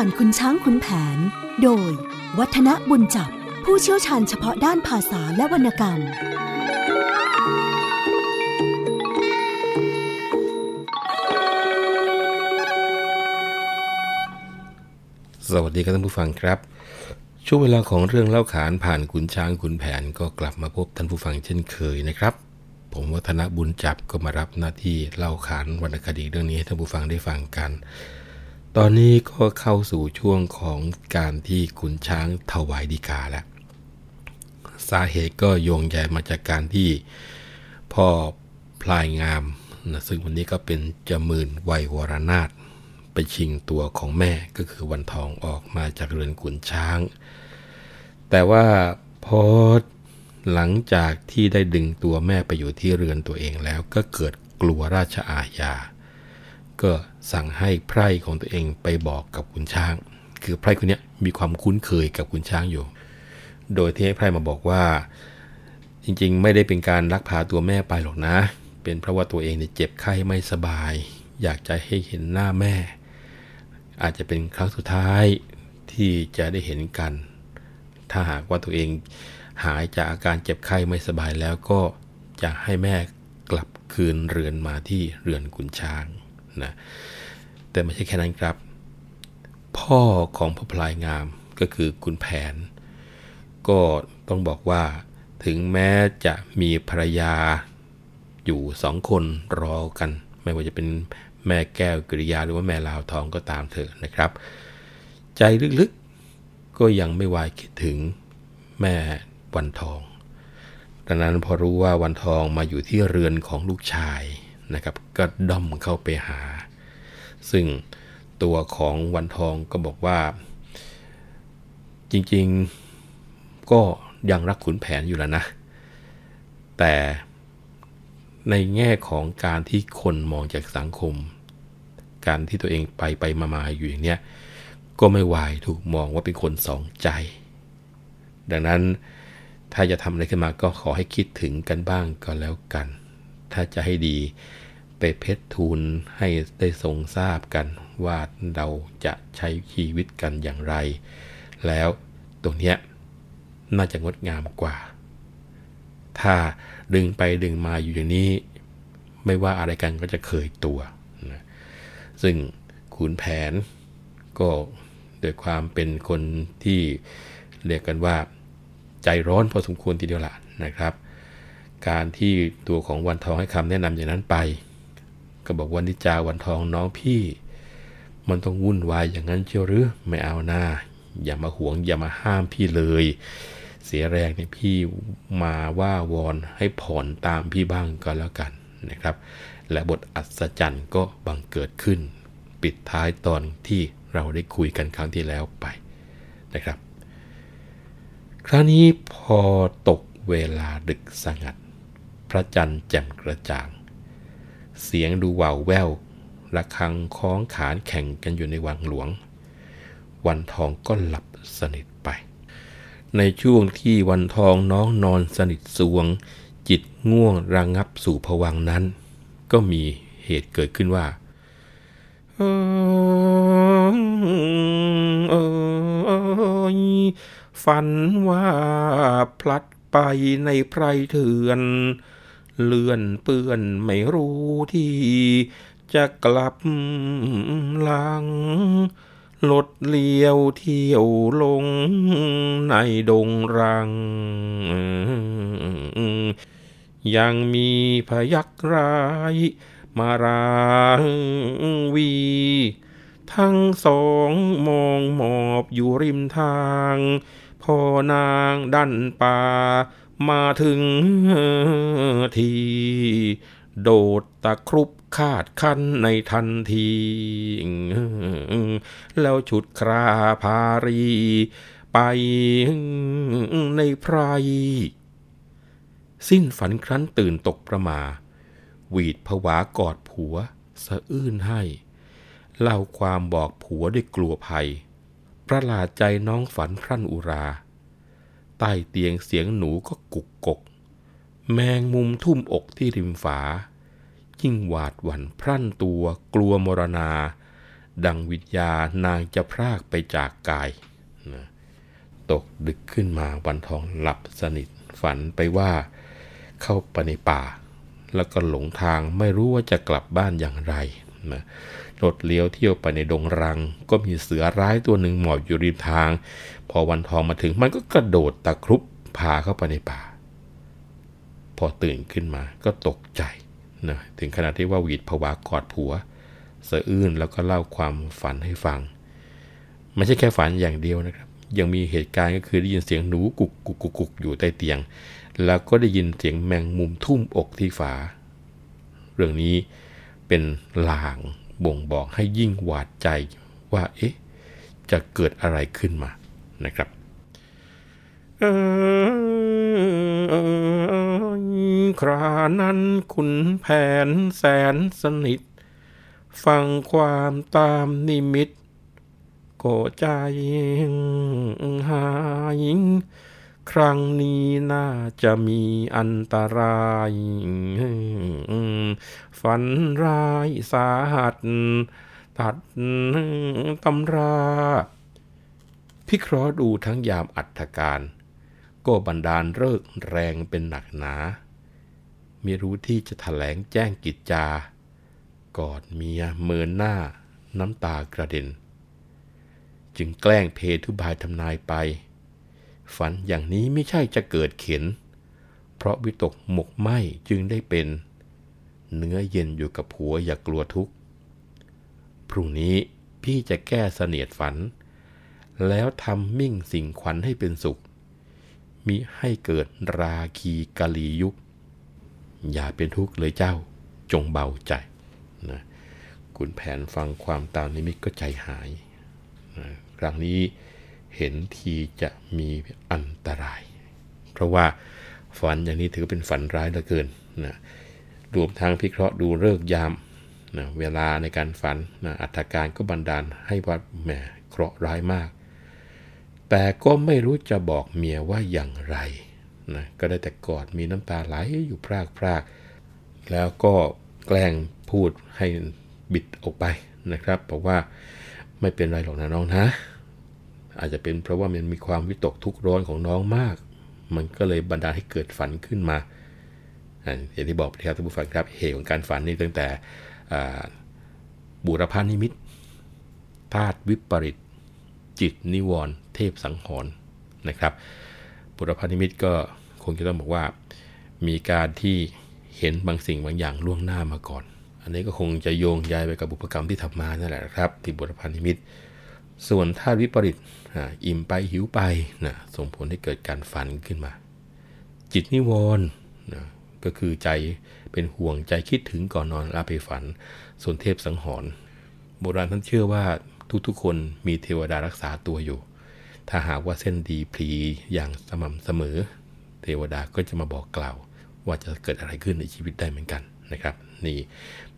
ผ่านคุณช้างคุณแผน โดย วัฒนบุญจับ ผู้เชี่ยวชาญเฉพาะด้านภาษาและวรรณกรรม สวัสดีครับท่านผู้ฟังครับ ช่วงเวลาของเรื่องเล่าขานผ่านขุนช้างขุนแผนก็กลับมาพบท่านผู้ฟังเช่นเคยนะครับผมวัฒนบุญจับก็มารับหน้าที่เล่าขานวรรณคดีเรื่องนี้ให้ท่านผู้ฟังได้ฟังกัน ตอนนี้ก็เข้าสู่ช่วงของการที่ขุนช้างถวายดีกาแล้วสาเหตุก็โยงใยมาจากการที่พ่อพลายงามนะซึ่งวันนี้ก็เป็นจมื่นวัยวรนาถไปชิงตัวของแม่ก็คือวันทองออกมาจากเรือนขุนช้าง แต่ว่าพอหลังจากที่ได้ดึงตัวแม่ไปอยู่ที่เรือนตัวเองแล้วก็เกิดกลัวราชอาญาก็ สั่งให้ไพร่ของตัวเองไปบอกกับขุนช้าง คือไพร่คนนี้มีความคุ้นเคยกับขุนช้างอยู่ โดยที่ให้ไพร่มาบอกว่า จริงๆ ไม่ได้เป็นการลักพาตัวแม่ไปหรอกนะ เป็นเพราะว่าตัวเองเนี่ยเจ็บไข้ไม่สบาย อยากจะให้เห็นหน้าแม่ อาจจะเป็นครั้งสุดท้ายที่จะได้เห็นกัน ถ้าหากว่าตัวเองหายจากอาการเจ็บไข้ไม่สบายแล้วก็จะให้แม่กลับคืนเรือนมาที่เรือนกุนช้าง นะแต่ไม่ใช่แค่นั้นครับ พ่อของพระพลายงามก็คือคุณแผน ก็ต้องบอกว่าถึงแม้จะมีภรรยาอยู่สองคนรอกัน ไม่ว่าจะเป็นแม่แก้วกริยาหรือว่าแม่ลาวทองก็ตามเถอะนะครับ ใจลึกๆก็ยังไม่วายคิดถึงแม่วันทองดังนั้นพอรู้ว่าวันทองมาอยู่ที่เรือนของลูกชาย นะครับ ก็ด้อมเข้าไปหา ซึ่งตัวของวันทองก็บอกว่า จริงๆก็ยังรักขุนแผนอยู่แล้วนะ แต่ในแง่ของการที่คนมองจากสังคม การที่ตัวเองไปไปมามาอยู่อย่างเนี้ยก็ไม่วายถูกมองว่าเป็นคนสองใจ ดังนั้นถ้าจะทำอะไรขึ้นมาก็ขอให้คิดถึงกันบ้างก็แล้วกัน ถ้าจะให้ดี ไปเพชรทูลให้ได้ทรงทราบกันว่าเราจะใช้ชีวิตกันอย่างไร แล้วตรงเนี้ยน่าจะงดงามกว่า ถ้าดึงไปดึงมาอยู่อย่างนี้ ไม่ว่าอะไรกันก็จะเคยตัวนะซึ่งขุนแผนก็โดยความเป็นคนที่เรียกกันว่า ใจร้อนพอสมควรทีเดียวละนะครับ การที่ตัวของวันทองให้คำแนะนำอย่างนั้นไป ก็บอกว่านิจาวันทองน้องพี่ มันต้องวุ่นวายอย่างนั้นเชียวหรือไม่เอาหน้า อย่ามาหวงอย่ามาห้ามพี่เลย เสียแรงเนี่ยพี่มาว่าวอนให้ผ่อนตามพี่บ้างก็แล้วกันนะครับ และบทอัศจรรย์ก็บังเกิดขึ้น ปิดท้ายตอนที่เราได้คุยกันครั้งที่แล้วไปนะครับ คราวนี้พอตกเวลาดึกสงัด พระจันทร์แจ่มกระจ่าง เสียงดูว่าวแววระฆังคล้องขานแข่งกันอยู่ในวังหลวง วันทองก็หลับสนิทไป ในช่วงที่วันทองน้องนอนสนิทสวง จิตง่วงระงงับสู่ผวังนั้น ก็มีเหตุเกิดขึ้นว่าเอยฝันว่าพลัดไปในไพรเถื่อน เลื่อนเปื้อนไม่รู้ที่จะกลับหลังลดเลี้ยวเที่ยวลงในดงรัง ยังมีพยักร้ายมาราวี ทั้งสองมองหมอบอยู่ริมทางพ่อนางดันป่า มาถึงที โดดตะครุบคาดคันในทันที แล้วฉุดคราพารี ไปในไพร สิ้นฝันครั้นตื่นตกประมา หวีดผวากอดผัว สะอื้นให้ เล่าความบอกผัวด้วยกลัวภัย ประหลาดใจน้องฝันพรั่นอุรา ใต้เตียงเสียงหนูก็กุกกก แมงมุมทุ่มอกที่ริมฝา ยิ่งหวาดหวั่นพรั่นตัวกลัวมรณา ดังวิญญาณนางจะพรากไปจากกายนะตกดึกขึ้นมาวันทองหลับสนิทฝันไปว่า เข้าไปในป่า แล้วก็หลงทางไม่รู้ว่าจะกลับบ้านอย่างไรนะ รถเลี้ยวเที่ยวไปในดงรัง ก็มีเสือร้ายตัวหนึ่งหมอบอยู่ริมทาง พอวันทองมาถึงมันก็กระโดดตะครุบพาเข้าไปในป่า พอตื่นขึ้นมาก็ตกใจนะถึงขนาดที่ว่าหวีดผวากอดผัวสะอื้นแล้วก็เล่าความฝันให้ฟัง ไม่ใช่แค่ฝันอย่างเดียวนะครับ ยังมีเหตุการณ์ก็คือได้ยินเสียงหนูกุกกุกกุกกุกอยู่ใต้เตียง แล้วก็ได้ยินเสียงแมงมุมทุ่มอกที่ฝา เรื่องนี้เป็นลาง บ่งบอกให้ยิ่งหวาดใจว่าเอ๊ะจะเกิดอะไรขึ้นมานะครับครานั้นขุนแผนแสนสนิท ฟังความตามนิมิตก็ใจหาย ครั้งนี้น่าจะมีอันตราย ฝันร้ายสาหัส ตัดตำรา พิเคราะห์ดูทั้งยามอัตการ ก็บันดาลเลิกแรงเป็นหนักหนาไม่รู้ที่จะถแถลงแจ้งกิจจากอดเมียเมินหน้าน้ำตากระเด็น จึงแกล้งเพทุบายทำนายไป ฝันอย่างนี้ไม่ใช่จะเกิดเข็น เพราะวิตกหมกไหมจึงได้เป็น เนื้อเย็นอยู่กับผัวอย่ากกลัวทุกข์ พรุ่งนี้พี่จะแก้เสนียดฝัน แล้วทำมิ่งสิ่งขวัญให้เป็นสุข มิให้เกิดราคีกาลียุค อย่าเป็นทุกข์เลยเจ้า จงเบาใจนะคุณแผนฟังความตามนิมิตก็ใจหายนะครั้งนี้ เห็นทีจะมีอันตราย เพราะว่าฝันอย่างนี้ถือเป็นฝันร้ายเหลือเกินนะรวมทางพิเคราะห์ดูเลิกยามนะเวลาในการฝันนะอัตการก็บันดาลให้ว่าแหมเคราะห์ร้ายมาก แต่ก็ไม่รู้จะบอกเมียว่าอย่างไรนะก็ได้แต่กอดมีน้ำตาไหลอยู่พรากพรากแล้วก็แกล้งพูดให้บิดออกไปนะครับบอกว่าไม่เป็นไรหรอกนะน้องนะ อาจจะเป็นเพราะว่ามันมีความวิตกทุกข์ร้อนของน้องมาก มันก็เลยบันดาลให้เกิดฝันขึ้นมาอย่างที่บอกไปครับท่านผู้ฟังครับเหตุของการฝันนี่ตั้งแต่บุรพานิมิตธาตุวิปริต จิตนิวรณ์เทพสังหรณ์นะครับ บุรพานิมิตก็คงจะต้องบอกว่า มีการที่เห็นบางสิ่งบางอย่างล่วงหน้ามาก่อน อันนี้ก็คงจะโยงใยไปกับบุพกรรมที่ทำมานั่นแหละครับที่บุรพานิมิต ส่วนธาตุวิปริตอิ่มไปหิวไปนะส่งผลให้เกิดการฝันขึ้นมา จิตนิวรณ์นะก็คือใจเป็นห่วงใจคิดถึงก่อนนอนลาไปฝัน ส่วนเทพสังหรณ์โบราณท่านเชื่อว่าทุกๆคนมีเทวดารักษาตัวอยู่ ถ้าหากว่าเส้นดีพลีอย่างสม่ำเสมอ เทวดาก็จะมาบอกกล่าว ว่าจะเกิดอะไรขึ้นในชีวิตได้เหมือนกันนะครับ นี่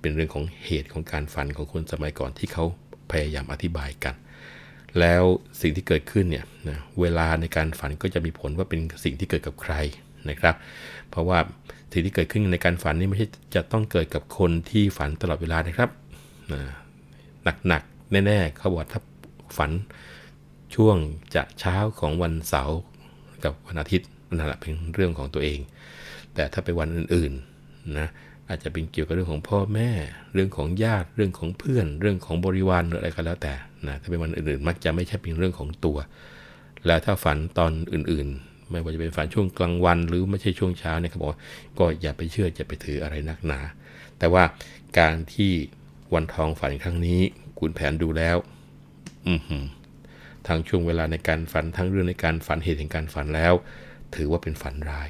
เป็นเรื่องของเหตุของการฝันของคนสมัยก่อนที่เขาพยายามอธิบายกัน แล้วสิ่งที่เกิดขึ้นเนี่ยนะเวลาในการฝันก็จะมีผลว่าเป็นสิ่งที่เกิดกับใครนะครับ เพราะว่าสิ่งที่เกิดขึ้นในการฝันนี่ไม่ใช่จะต้องเกิดกับคนที่ฝันตลอดเวลานะครับนะหนักๆแน่ๆเขาบอกถ้าฝันช่วงจะเช้าของวันเสาร์กับวันอาทิตย์นั่นแหละเป็นเรื่องของตัวเอง แต่ถ้าไปวันอื่นๆนะ อาจจะเป็นเกี่ยวกับเรื่องของพ่อแม่ เรื่องของญาติเรื่องของเพื่อน เรื่องของบริวารอะไรก็แล้วแต่นะถ้าเป็นวันอื่นๆ มักจะไม่ใช่เป็นเรื่องของตัว แล้วถ้าฝันตอนอื่นๆ ไม่ว่าจะเป็นฝันช่วงกลางวันหรือไม่ใช่ช่วงเช้าเนี่ยเขาบอกก็อย่าไปเชื่ออย่าไปถืออะไรนักหนา แต่ว่าการที่วันทองฝันครั้งนี้คุณแผนดูแล้ว อืมทางช่วงเวลาในการฝันทั้งเรื่องในการฝันเหตุแห่งการฝันแล้ว ถือว่าเป็นฝันร้าย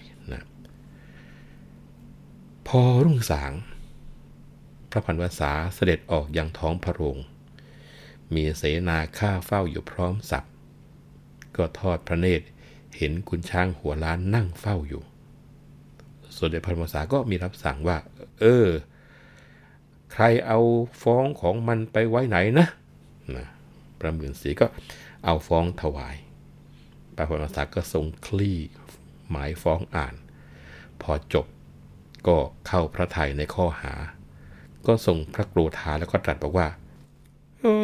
พอรุ่งสาง พระพันวษาเสด็จออกยังท้องพระโรง มีเสนาข้าเฝ้าอยู่พร้อมสับก็ทอดพระเนตรเห็นคุณช้างหัวล้านนั่งเฝ้าอยู่สมเด็จพระพันวษาก็มีรับสั่งว่า เออ ใครเอาฟ้องของมันไปไว้ไหนนะนะพระหมื่นสีก็เอาฟ้องถวายพระพันวษาก็ทรงคลี่หมายฟ้องอ่าน พอจบ ก็เข้าพระทัยในข้อหา ก็ทรงพระกรธาแล้วก็ตรัสบอกว่าอ้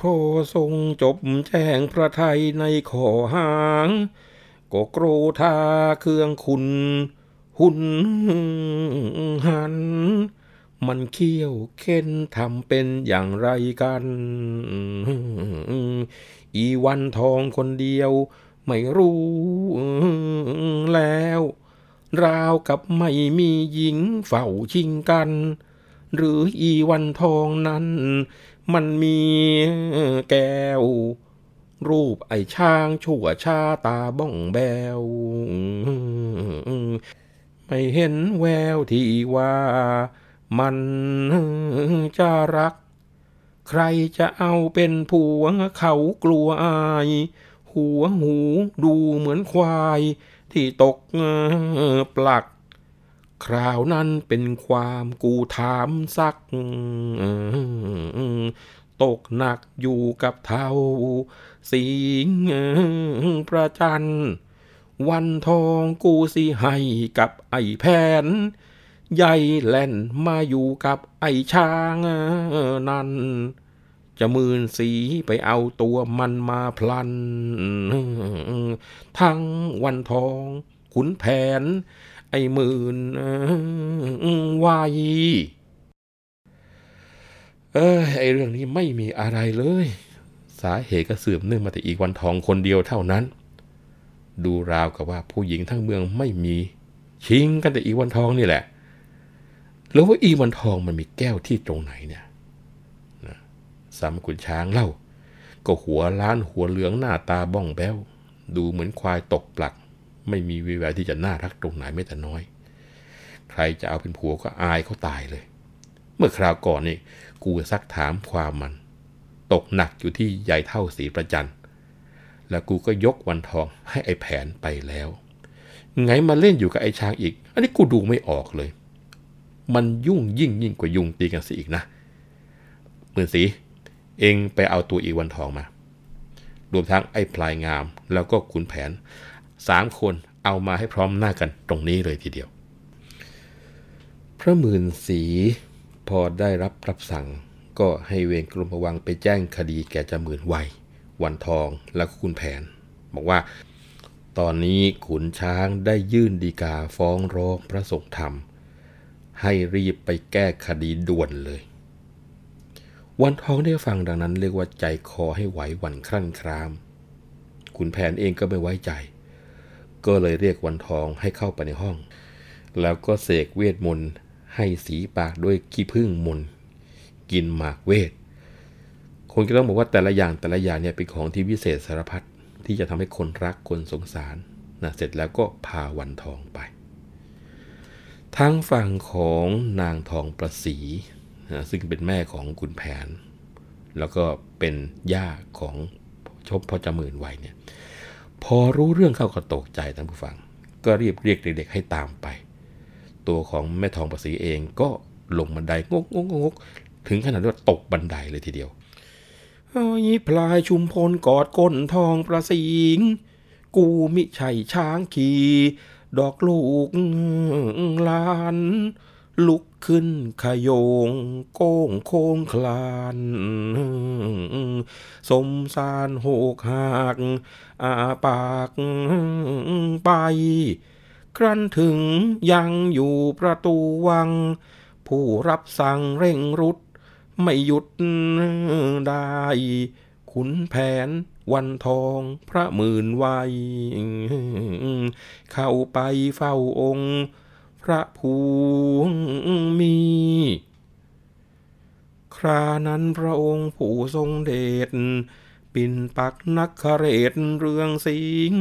พอทรงจบแจ้งพระไทยในข้อหางก็โกรธาเครื่องคุณหุนหัน มันเขี้ยวเค้นทำเป็นอย่างไรกัน อีวันทองคนเดียว ไม่รู้แล้ว ราวกับไม่มีหญิงเฝ้าชิงกัน หรืออีวันทองนั้น มันมีแก้ว รูปไอ้ช้างชั่วชาตาบ้องแบว ไม่เห็นแววที่ว่ามันจะรัก ใครจะเอาเป็นผัวเขากลัวอาย หัวหูดูเหมือนควาย ที่ตกปลัก คราวนั้นเป็นความกูถามซัก ตกหนักอยู่กับเท่าสิงประจัน วันทองกูสิให้กับไอ้แผนใหญ่แล่นมาอยู่กับไอ้ช้างนั้น จะมืนสีไปเอาตัวมันมาพลัน ทั้งวันทองขุนแผน ไอ้มื่นวัยเออไอเรื่องนี้ไม่มีอะไรเลย สาเหตุก็สืบเนื่องมาแต่อีกวันทองคนเดียวเท่านั้น ดูราวกับว่าผู้หญิงทั้งเมืองไม่มี ชิงกันแต่อีวันทองนี่แหละ แล้วว่าอีวันทองมันมีแก้วที่ตรงไหนเนี่ย สามขุนช้างเล่า ก็หัวล้านหัวเหลืองหน้าตาบ้องแบ้ว ดูเหมือนควายตกปลัก ไม่มีวิแววที่จะน่ารักตรงไหนไม่แต่น้อย ใครจะเอาเป็นผัวก็อายเขาตายเลย เมื่อคราวก่อนนี่กูซักถามความมัน ตกหนักอยู่ที่ยายเท่าสีประจัน แล้วกูก็ยกวันทองให้ไอ้แผนไปแล้ว ไงมาเล่นอยู่กับไอ้ช้างอีก อันนี้กูดูไม่ออกเลย มันยุ่งยิ่งยิ่งกว่ายุงตีกันสิอีกนะหมื่นสี เองไปเอาตัวอีวันทองมา รวมทั้งไอ้พลายงามแล้วก็ขุนแผนสามคนเอามาให้พร้อมหน้ากันตรงนี้เลยทีเดียว พระหมื่นสีพอได้รับรับสั่งก็ให้เวรกรมระวังไปแจ้งคดีแก่จาหมื่นไววันทองและคุณแผน บอกว่า ตอนนี้ขุนช้างได้ยื่นดีกาฟ้องร้องพระสงฆ์ธรรม ให้รีบไปแก้คดีด่วนเลย วันทองได้ฟังดังนั้นเรียกว่าใจคอให้ไหวหวั่นครั่นครามขุนแผนเองก็ไม่ไว้ใจ ก็เลยเรียกวันทองให้เข้าไปในห้อง แล้วก็เสกเวทมนต์ให้สีปากด้วยขี้ผึ้งมนกินหมากเวทคนก็ต้องบอกว่าแต่ละอย่างแต่ละอย่างเนี่ยเป็นของที่วิเศษสารพัดที่จะทำให้คนรักคนสงสารนะเสร็จแล้วก็พาวันทองไป ทั้งฝั่งของนางทองประสี นะซึ่งเป็นแม่ของคุณแผน แล้วก็เป็นย่าของชบพ่อจมื่นไวเนี่ยพอรู้เรื่องเข้าก็ตกใจท่านผู้ฟัง ก็รีบเรียกเด็กๆให้ตามไป ตัวของแม่ทองประสีเองก็ลงบันไดงกงกงกถึงขนาดว่าตกบันไดเลยทีเดียวเฮ้ยพลายชุมพลกอดก้นทองประสิง กูมิใช่ช้างขี่ดอกลูกลาน ลุกขึ้นขยงโก้งโค้งคลานสมสารโหกหักอาปากไป ครั้นถึงยังอยู่ประตูวัง ผู้รับสั่งเร่งรุด ไม่หยุดได้ ขุนแผนวันทองพระหมื่นวัยเข้าไปเฝ้าองค์ พระภูมีครานั้นพระองค์ผู้ทรงเดชปินปักนักขเรศเรืองสิง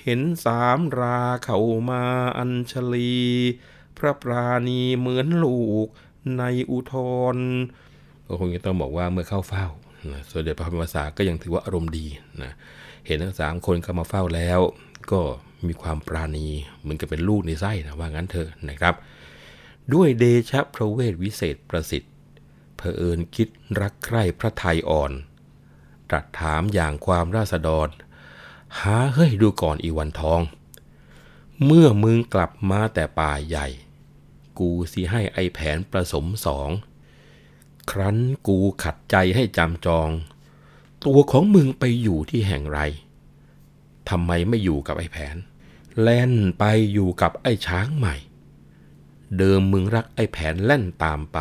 เห็นสามราเข้ามาอัญชลี พระปราณีเหมือนลูกในอุทรก็คงจะต้องบอกว่าเมื่อเข้าเฝ้านะส่วนเด็จพระธรรมศาสก็ยังถือว่าอารมณ์ดีนะ เห็นทั้งสามคนเข้ามาเฝ้าแล้ว ก็ มีความปราณีเหมือนกับเป็นลูกในไส้นะว่างั้นเถอะนะครับ ด้วยเดชะพระเวทวิเศษประสิทธิ์เผอิญคิดรักใคร่พระไทยอ่อน ตรัสถามอย่างความราษฎรหาเฮ้ยดูก่อนอีวันทอง เมื่อมึงกลับมาแต่ป่าใหญ่ กูสิให้ไอแผนประสมสอง ครั้นกูขัดใจให้จำจอง ตัวของมึงไปอยู่ที่แห่งไร ทำไมไม่อยู่กับไอ้แผน แล่นไปอยู่กับไอ้ช้างใหม่ เดิมมึงรักไอ้แผนแล่นตามไป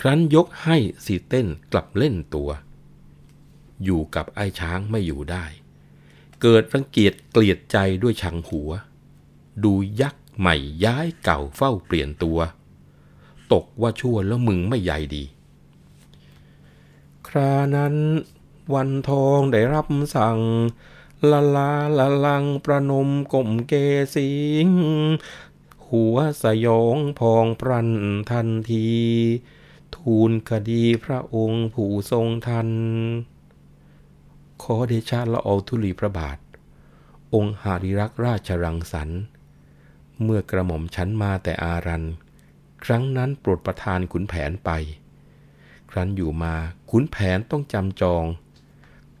ครั้นยกให้สีเต้นกลับเล่นตัว อยู่กับไอ้ช้างไม่อยู่ได้ เกิดรังเกียจเกลียดใจด้วยชังหัว ดูยักษ์ใหม่ย้ายเก่าเฝ้าเปลี่ยนตัว ตกว่าชั่วแล้วมึงไม่ใหญ่ดี ครานั้นวันทองได้รับสั่ง ละลาละลังประนมกลมเกสิงหัวสยองพองพรันทันที ทูลคดีพระองค์ผู้ทรงทัน ขอเดชะละอองธุลีพระบาท องค์หาริรักราชรังสรรค์ เมื่อกระหม่อมชั้นมาแต่อารัน ครั้งนั้นโปรดประทานขุนแผนไป ครั้นอยู่มาขุนแผนต้องจำจอง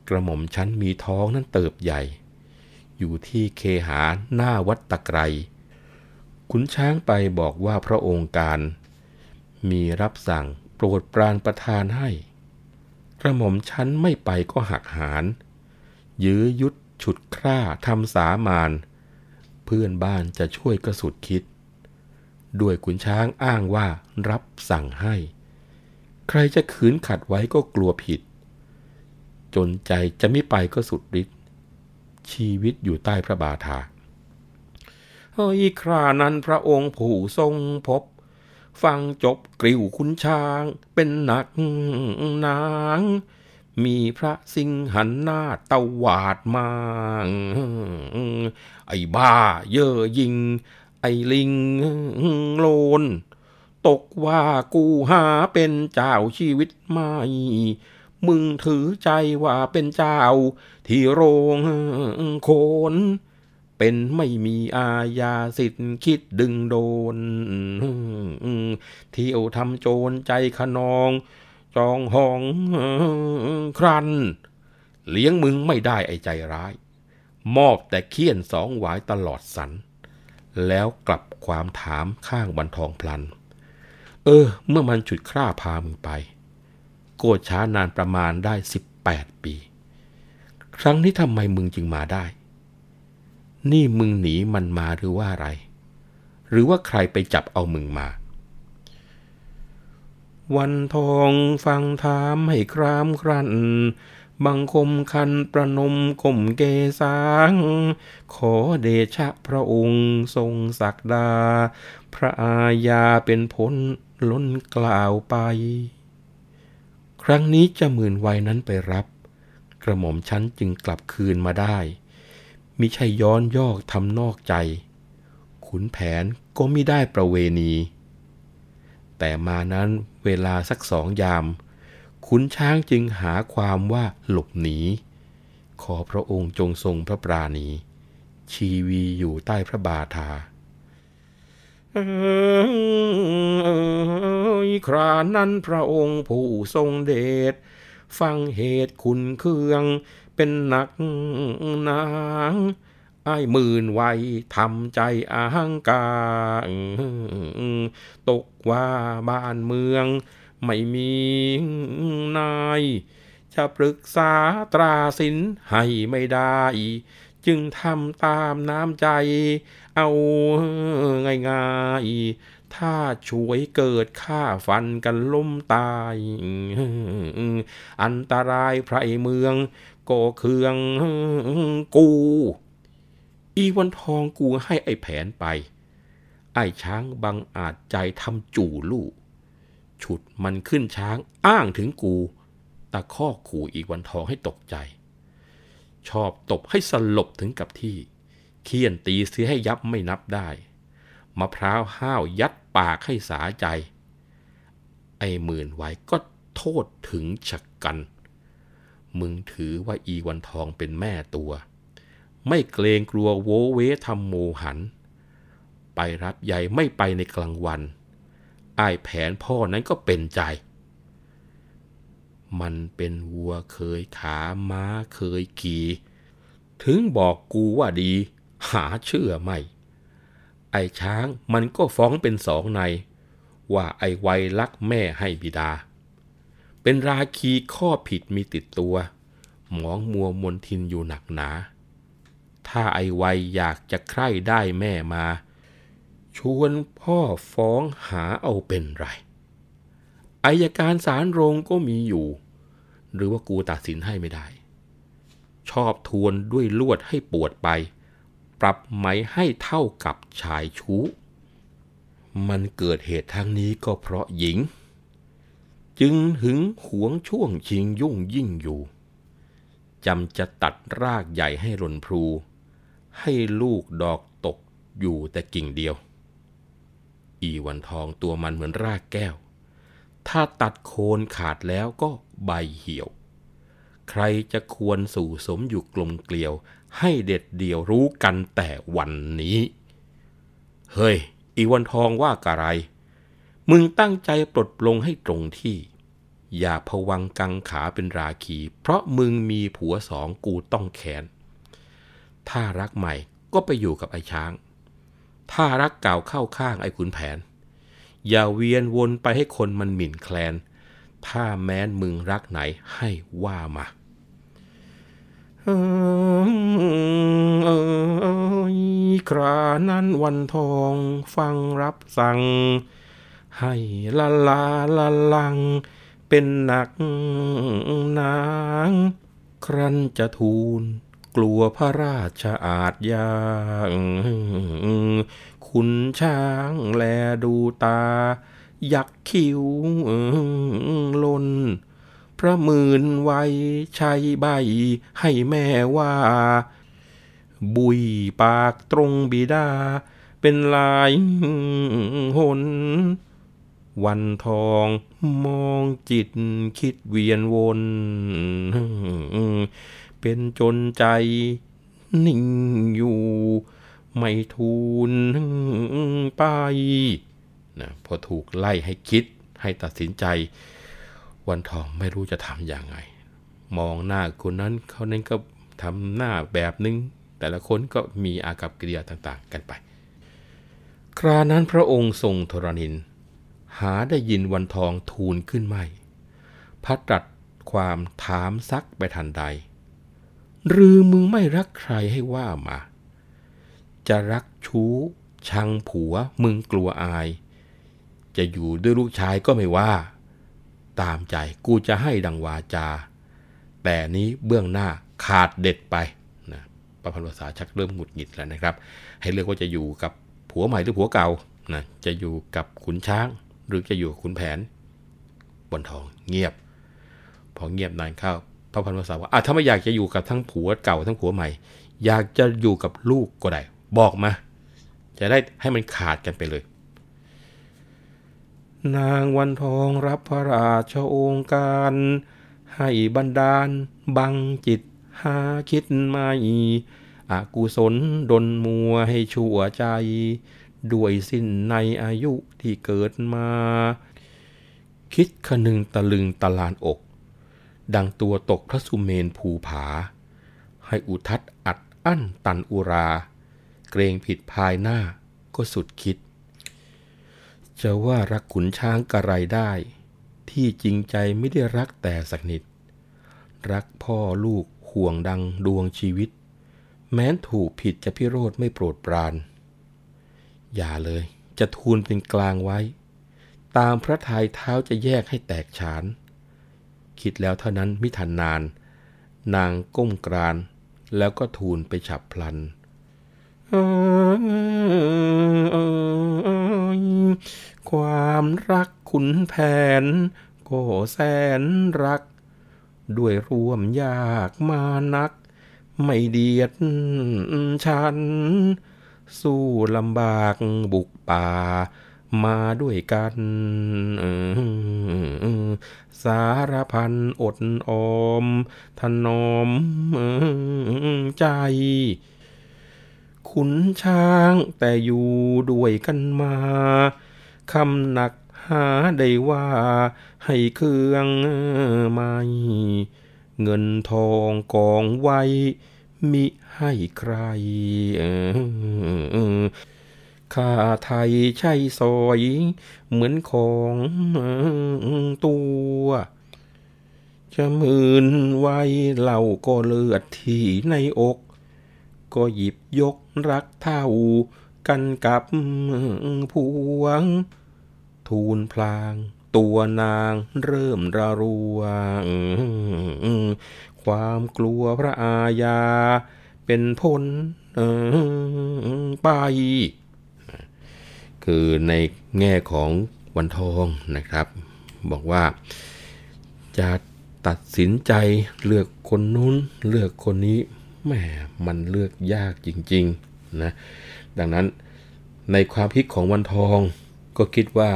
กระหม่อมชั้นมีท้องนั้นเติบใหญ่ อยู่ที่เคหาหน้าวัดตะไครขุนช้างไปบอกว่าพระองค์การ มีรับสั่งโปรดปรานประทานให้ กระหม่อมชั้นไม่ไปก็หักหาน ยื้อยุดฉุดคร่าทำสามาน เพื่อนบ้านจะช่วยก็สุดคิด ด้วยขุนช้างอ้างว่ารับสั่งให้ ใครจะขืนขัดไว้ก็กลัวผิด จนใจจะไม่ไปก็สุดฤทธิ์ชีวิตอยู่ใต้พระบาทาเฮ้ยครานั้นพระองค์ผู้ทรงพบ ฟังจบกริ้วคุณช้างเป็นหนักนาง มีพระสิงหันหน้าตวาดมาไอ้บ้าเย่อยิง ไอ้ลิงโลน ตกว่ากูหาเป็นเจ้าชีวิตไม่ มึงถือใจว่าเป็นเจ้า ที่โรงโคนเป็นไม่มีอาญาสิทธิ์คิดดึงโดน เที่ยวทำโจรใจขนอง จองห้องครัน เลี้ยงมึงไม่ได้ไอ้ใจร้าย มอบแต่เคี่ยนสองหวายตลอดสัน แล้วกลับความถามข้างบันทองพลัน เออ เมื่อมันฉุดคร่าพามึงไป โกดช้านานประมาณได้สิบแปดปี ครั้งนี้ทำไมมึงจึงมาได้ นี่มึงหนีมันมาหรือว่าอะไร หรือว่าใครไปจับเอามึงมา วันทองฟังถามให้ครามครันบังคมคันประนมข่มเกสาง ขอเดชะพระองค์ทรงศักดา พระอาญาเป็นผลล้นกล่าวไป ครั้งนี้จะหมื่นวัยนั้นไปรับ กระหม่อมชั้นจึงกลับคืนมาได้มิใช่ย้อนยอกทำนอกใจ ขุนแผนก็ไม่ได้ประเวณี แต่มานั้นเวลาสักสองยาม ขุนช้างจึงหาความว่าหลบหนี ขอพระองค์จงทรงพระปราณี ชีวีอยู่ใต้พระบาทา ครานั้นพระองค์ผู้ทรงเดชฟังเหตุคุณเครื่อง เป็นหนักนางไอ้หมื่นวัยทำใจอาหังกาตกว่าบ้านเมือง ไม่มีนาย จะปรึกษาตราสินให้ไม่ได้ จึงทำตามน้ำใจ เอาง่ายๆ ถ้าช่วยเกิดฆ่าฟันกันล้มตาย อันตรายไพรเมือง ก็เคืองกู อีวันทองกูให้ไอ้แผนไป ไอ้ช้างบังอาจใจทำจู่ลูกฉุดมันขึ้นช้างอ้างถึงกู ตะข้อขู่อีวันทองให้ตกใจ ชอบตบให้สลบถึงกับที่ เคี่ยนตีเสียให้ยับไม่นับได้ มะพร้าวห้าวยัดปากให้สาใจ ไอ้หมื่นไว้ก็โทษถึงฉกกัน มึงถือว่าอีวันทองเป็นแม่ตัว ไม่เกรงกลัวโวเวทำโมหัน ไปรับใหญ่ไม่ไปในกลางวันไอ้แผนพ่อนั้นก็เป็นใจ มันเป็นวัวเคยขาม้าเคยขี่ ถึงบอกกูว่าดี หาเชื่อไม่ ไอ้ช้างมันก็ฟ้องเป็นสองใน ว่าไอ้ไวยลักแม่ให้บิดา เป็นราคีข้อผิดมีติดตัว หมองมัวมนทินอยู่หนักหนา ถ้าไอวัยอยากจะใคร่ได้แม่มา ชวนพ่อฟ้องหาเอาเป็นไรอายการสารโรงก็มีอยู่ หรือว่ากูตัดสินให้ไม่ได้ ชอบทวนด้วยลวดให้ปวดไป ปรับไหมให้เท่ากับชายชู้ มันเกิดเหตุทางนี้ก็เพราะหญิง จึงหึงหวงช่วงชิงยุ่งยิ่งอยู่จำจะตัดรากใหญ่ให้รนพลู ให้ลูกดอกตกอยู่แต่กิ่งเดียว อีวันทองตัวมันเหมือนรากแก้ว ถ้าตัดโคนขาดแล้วก็ ใบเหี่ยว ใครจะควรสู่สมอยู่กลมเกลียว ให้เด็ดเดี่ยวรู้กันแต่วันนี้ เฮ้ย อีวันทองว่ากะไร มึงตั้งใจปลดปลงให้ตรงที่ อย่าพวังกังขาเป็นราคี เพราะมึงมีผัวสองกูต้องแขน ถ้ารักใหม่ก็ไปอยู่กับไอ้ช้าง ถ้ารักเก่าเข้าข้างไอ้ขุนแผน อย่าเวียนวนไปให้คนมันหมิ่นแคลน ถ้าแม้นมึงรักไหนให้ว่ามาเอครานั้นวันทองฟังรับสั่ง ให้ละลาละลัง เป็นหนักนาง ครั้นจะทูล กลัวพระราชอาจยางคุณช้างแลดูตา ยักคิ้วลน พระมื่นไว้ชัยใบให้แม่ว่า บุยปากตรงบิดา เป็นลายหน วันทองมองจิตคิดเวียนวน เป็นจนใจนิ่งอยู่ ไม่ทูลไป นะพอถูกไล่ให้คิดให้ตัดสินใจ วันทองไม่รู้จะทำอย่างไง มองหน้าคนนั้นเขานั้นก็ทำหน้าแบบนึง แต่ละคนก็มีอากับกิริยาต่างๆ กันไป ครานั้นพระองค์ทรงทรณิน หาได้ยินวันทองทูลขึ้นไม่พระตรัสความถามซักไปทันใด หรือมึงไม่รักใครให้ว่ามา จะรักชู้ ชังผัวมึงกลัวอาย จะอยู่ด้วยลูกชายก็ไม่ว่า ตามใจกูจะให้ดังวาจา แต่นี้เบื้องหน้าขาดเด็ดไปนะประพันธ์ภาษาชักเริ่มหงุดหงิดแล้วนะครับ ให้เลือกว่าจะอยู่กับผัวใหม่หรือผัวเก่านะจะอยู่กับขุนช้าง หรือจะอยู่กับขุนแผน บนทองเงียบ พอเงียบนานเข้าพระพันวษาว่าอะถ้าไม่อยากจะอยู่กับทั้งผัวเก่าทั้งผัวใหม่ อยากจะอยู่กับลูกก็ได้ บอกมา จะได้ให้มันขาดกันไปเลย นางวันทองรับพระราชโองการ ให้บันดาล บังจิตหาคิดไม่อากุศลดนมัวให้ชั่วใจ ด้วยสิ้นในอายุที่เกิดมา คิดคนึงตะลึงตะลานอก ดังตัวตกพระสุเมนภูผา ให้อุทัดอัดอั้นตันอุรา เกรงผิดภายหน้าก็สุดคิด จะว่ารักขุนช้างกระไรได้ ที่จริงใจไม่ได้รักแต่สักนิด รักพ่อลูกห่วงดังดวงชีวิต แม้นถูกผิดจะพิโรธไม่โปรดปราน อย่าเลยจะทูลเป็นกลางไว้ ตามพระทัยเท้าจะแยกให้แตกฉาน คิดแล้วเท่านั้นมิทันนาน นางก้มกรานแล้วก็ทูลไปฉับพลัน ความรักขุนแผนก็แสนรัก ด้วยร่วมยากมานัก ไม่เดียดฉัน สู้ลำบากบุกป่ามาด้วยกัน สารพันอดออม ถนอมใจ ขุนช้างแต่อยู่ด้วยกันมาคำหนักหาได้ว่าให้เครื่องไม่เงินทองกองไว้ มิให้ใครข้าไทยใช่ซอย เหมือนของตัว จะมืนไว้เราก็เลือดที่ในอก ก็หยิบยก รักเท่ากันกับพวง ทูลพลาง ตัวนางเริ่มระรวงความกลัวพระอาญา เป็นผลไป คือในแง่ของวันทองนะครับ บอกว่าจะตัดสินใจเลือกคนนู้น เลือกคนนี้แหมมันเลือกยากจริง ๆ นะดังนั้นในความคิดของวันทองก็คิดว่า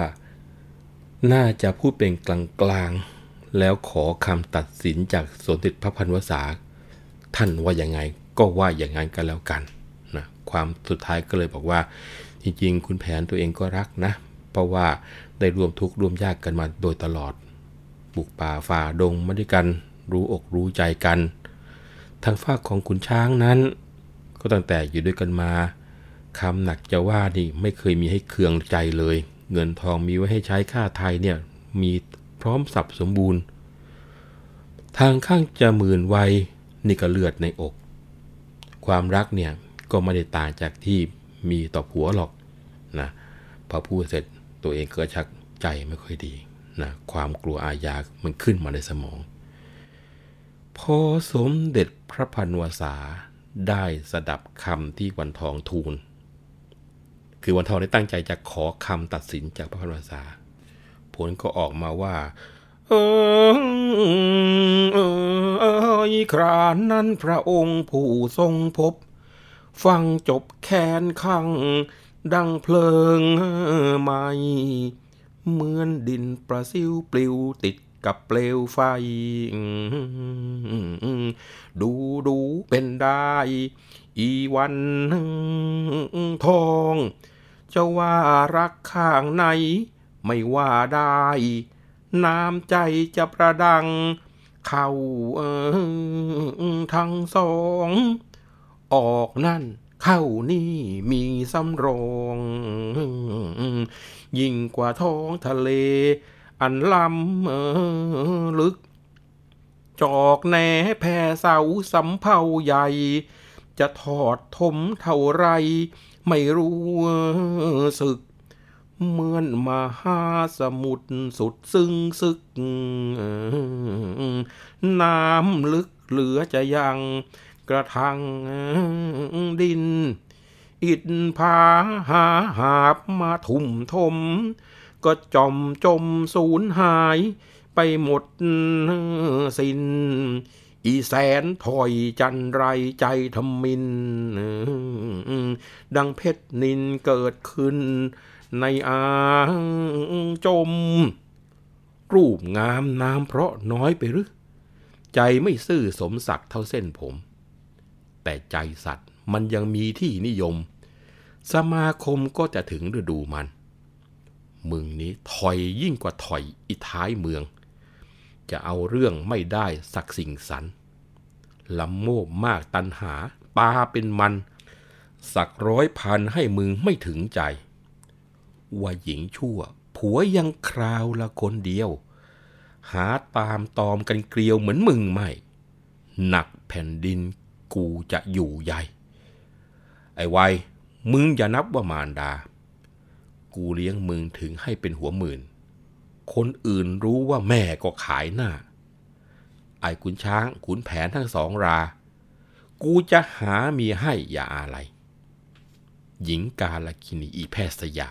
น่าจะพูดเป็นกลางๆ แล้วขอคำตัดสินจากสมเด็จพระพันวษา ท่านว่าอย่างไงก็ว่าอย่างนั้นกันแล้วกันนะความสุดท้ายก็เลยบอกว่า จริงๆ คุณแผนตัวเองก็รักนะ เพราะว่าได้ร่วมทุกข์ร่วมยากกันมาโดยตลอด บุกป่าฝ่าดงมาด้วยกัน รู้อกรู้ใจกัน ทางฝากของขุนช้างนั้น ก็ตั้งแต่อยู่ด้วยกันมาคำหนักจะว่านี่ไม่เคยมีให้เคืองใจเลย เงินทองมีไว้ให้ใช้ค่าไทยเนี่ยมีพร้อมสับสมบูรณ์ ทางข้างจะหมื่นวัยนี่ก็เลือดในอก ความรักเนี่ยก็ไม่ได้ต่างจากที่มีต่อผัวหรอกนะพอพูดเสร็จตัวเองก็ชักใจไม่ค่อยดีนะความกลัวอาญามันขึ้นมาในสมอง พอสมเด็จพระพันวษา ได้สดับคำที่วันทองทูล คือวันทองได้ตั้งใจจะขอคำตัดสินจากพระพันวษา ผลก็ออกมาว่า เออเออเออครานนั้นพระองค์ผู้ทรงพบ ฟังจบแคนข้างดังเพลิงไหมเหมือนดินประซิวปลิวติด กับเปลวไฟ ดูดูเป็นได้ อีวันทอง จะว่ารักข้างใน ไม่ว่าได้ น้ำใจจะประดัง เข้าทั้งสอง ออกนั่นเข้านี่มีสำรอง ยิ่งกว่าท้องทะเล อันลำลึก จอกแหนแพ่เสาสำเภาใหญ่ จะทอดทมเท่าไร ไม่รู้สึก เหมือนมหาสมุทรสุดซึ้งซึก น้ำลึกเหลือจะยังกระทังดิน อิดผาหาหาบมาทุ่มทม ก็จอมจมสูญหายไปหมดสิน้น อีแสนถอยจันไรใจทมิน ดังเพชรนินเกิดขึ้นในอ่างจม รูปงามนามเพราะน้อยไปหรือ ใจไม่ซื่อสมศักดิ์เท่าเส้นผม แต่ใจสัตว์มันยังมีที่นิยม สมาคมก็จะถึงฤดูมัน มึงนี้ถอยยิ่งกว่าถอยอีท้ายเมือง จะเอาเรื่องไม่ได้สักสิ่งสันลำโมบมากตันหาปาเป็นมัน สักร้อยพันให้มึงไม่ถึงใจ ว่าหญิงชั่ว ผัวยังคราวละคนเดียว หาตามตอมกันเกลียวเหมือนมึงไม่ หนักแผ่นดินกูจะอยู่ใหญ่ ไอ้ไวยมึงอย่านับว่ามารดา กูเลี้ยงมึงถึงให้เป็นหัวหมื่น คนอื่นรู้ว่าแม่ก็ขายหน้า ไอ้ขุนช้างขุนแผนทั้งสองรา กูจะหาเมียให้อย่าอะไร หญิงกาลคินีอีแพทย์สยา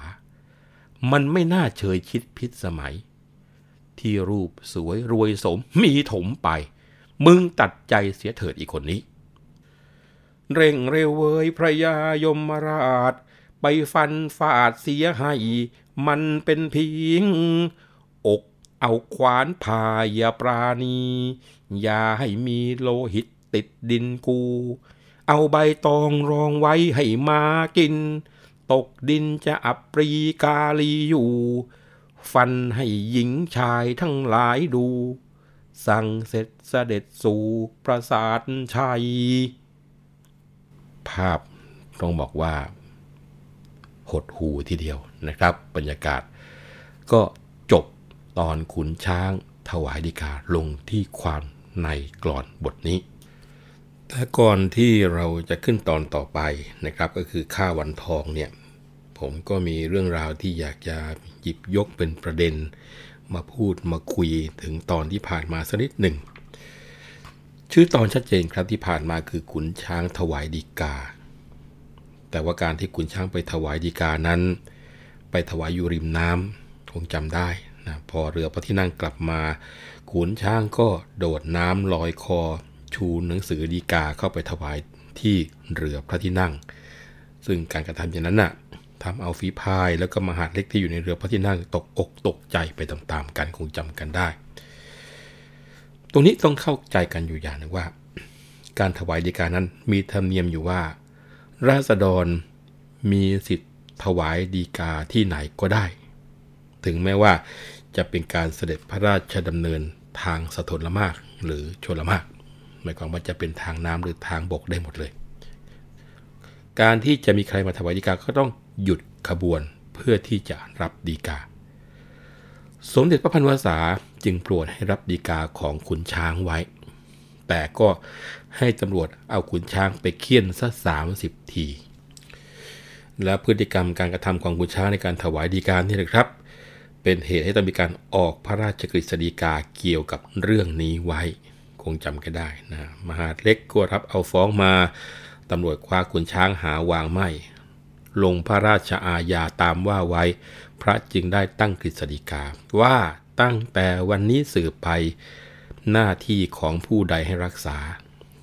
มันไม่น่าเชยคิดพิษสมัย ที่รูปสวยรวยสมมีถมไป มึงตัดใจเสียเถิดอีกคนนี้ เร่งเร็วเวยพระยายมราช ไปฟันฟาดเสียให้มันเป็นพิงอกเอาขวานพายาปราณี อย่าให้มีโลหิตติดดินกู เอาใบตองรองไว้ให้มากิน ตกดินจะอับปรีกาลีอยู่ ฟันให้หญิงชายทั้งหลายดู สั่งเสร็จเสด็จสู่ประสาทชัย ภาพต้องบอกว่า หดหูทีเดียวนะครับ บรรยากาศ ก็จบตอนขุนช้างถวายดีกาลงที่ความในกรอนบทนี้แต่ก่อนที่เราจะขึ้นตอนต่อไปนะครับ ก็คือข้าวันทองเนี่ยผมก็มีเรื่องราวที่อยากจะหยิบยกเป็นประเด็น มาพูดมาคุยถึงตอนที่ผ่านมาสักนิดหนึ่ง ชื่อตอนชัดเจนครับที่ผ่านมาคือขุนช้างถวายดีกา แต่ว่าการที่ขุนช้างไปถวายดีกานั้น ไปถวายอยู่ริมน้ำคงจำได้นะพอเรือพระที่นั่งกลับมาขุนช้างก็โดดน้ำลอยคอ ชูหนังสือดีกาเข้าไปถวายที่เรือพระที่นั่ง ซึ่งการกระทำอย่างนั้นน่ะทำเอาฝีพายแล้วก็มหาดเล็กที่อยู่ในเรือพระที่นั่งตกอกตกใจไปตามๆกันคงจำกันได้ ตรงนี้ต้องเข้าใจกันอยู่อย่างนึงว่า การถวายดีกานั้นมีธรรมเนียมอยู่ว่า ราษฎรมีสิทธิ์ถวายดีกาที่ไหนก็ได้ ถึงแม้ว่าจะเป็นการเสด็จพระราชดำเนินทางสถนละมากหรือชนละมาก หมายความว่าจะเป็นทางน้ำหรือทางบกได้หมดเลย การที่จะมีใครมาถวายดีกาก็ต้องหยุดขบวนเพื่อที่จะรับดีกา สมเด็จพระพันวษาจึงโปรดให้รับดีกาของขุนช้างไว้ แต่ก็ ให้ตำรวจเอาขุนช้างไปเคี่ยนสักสามสิบที และพฤติกรรมการกระทำของขุนช้างในการถวายดีการนี่แหละครับ เป็นเหตุให้ต้องมีการออกพระราชกฤษฎีกาเกี่ยวกับเรื่องนี้ไว้ คงจำกันได้นะมหาเล็กก็รับเอาฟ้องมาตำรวจคว้าขุนช้างหาวางไม่ลงพระราชอาญาตามว่าไว้ พระจึงได้ตั้งกฤษฎีกา ว่าตั้งแต่วันนี้สืบไปหน้าที่ของผู้ใดให้รักษา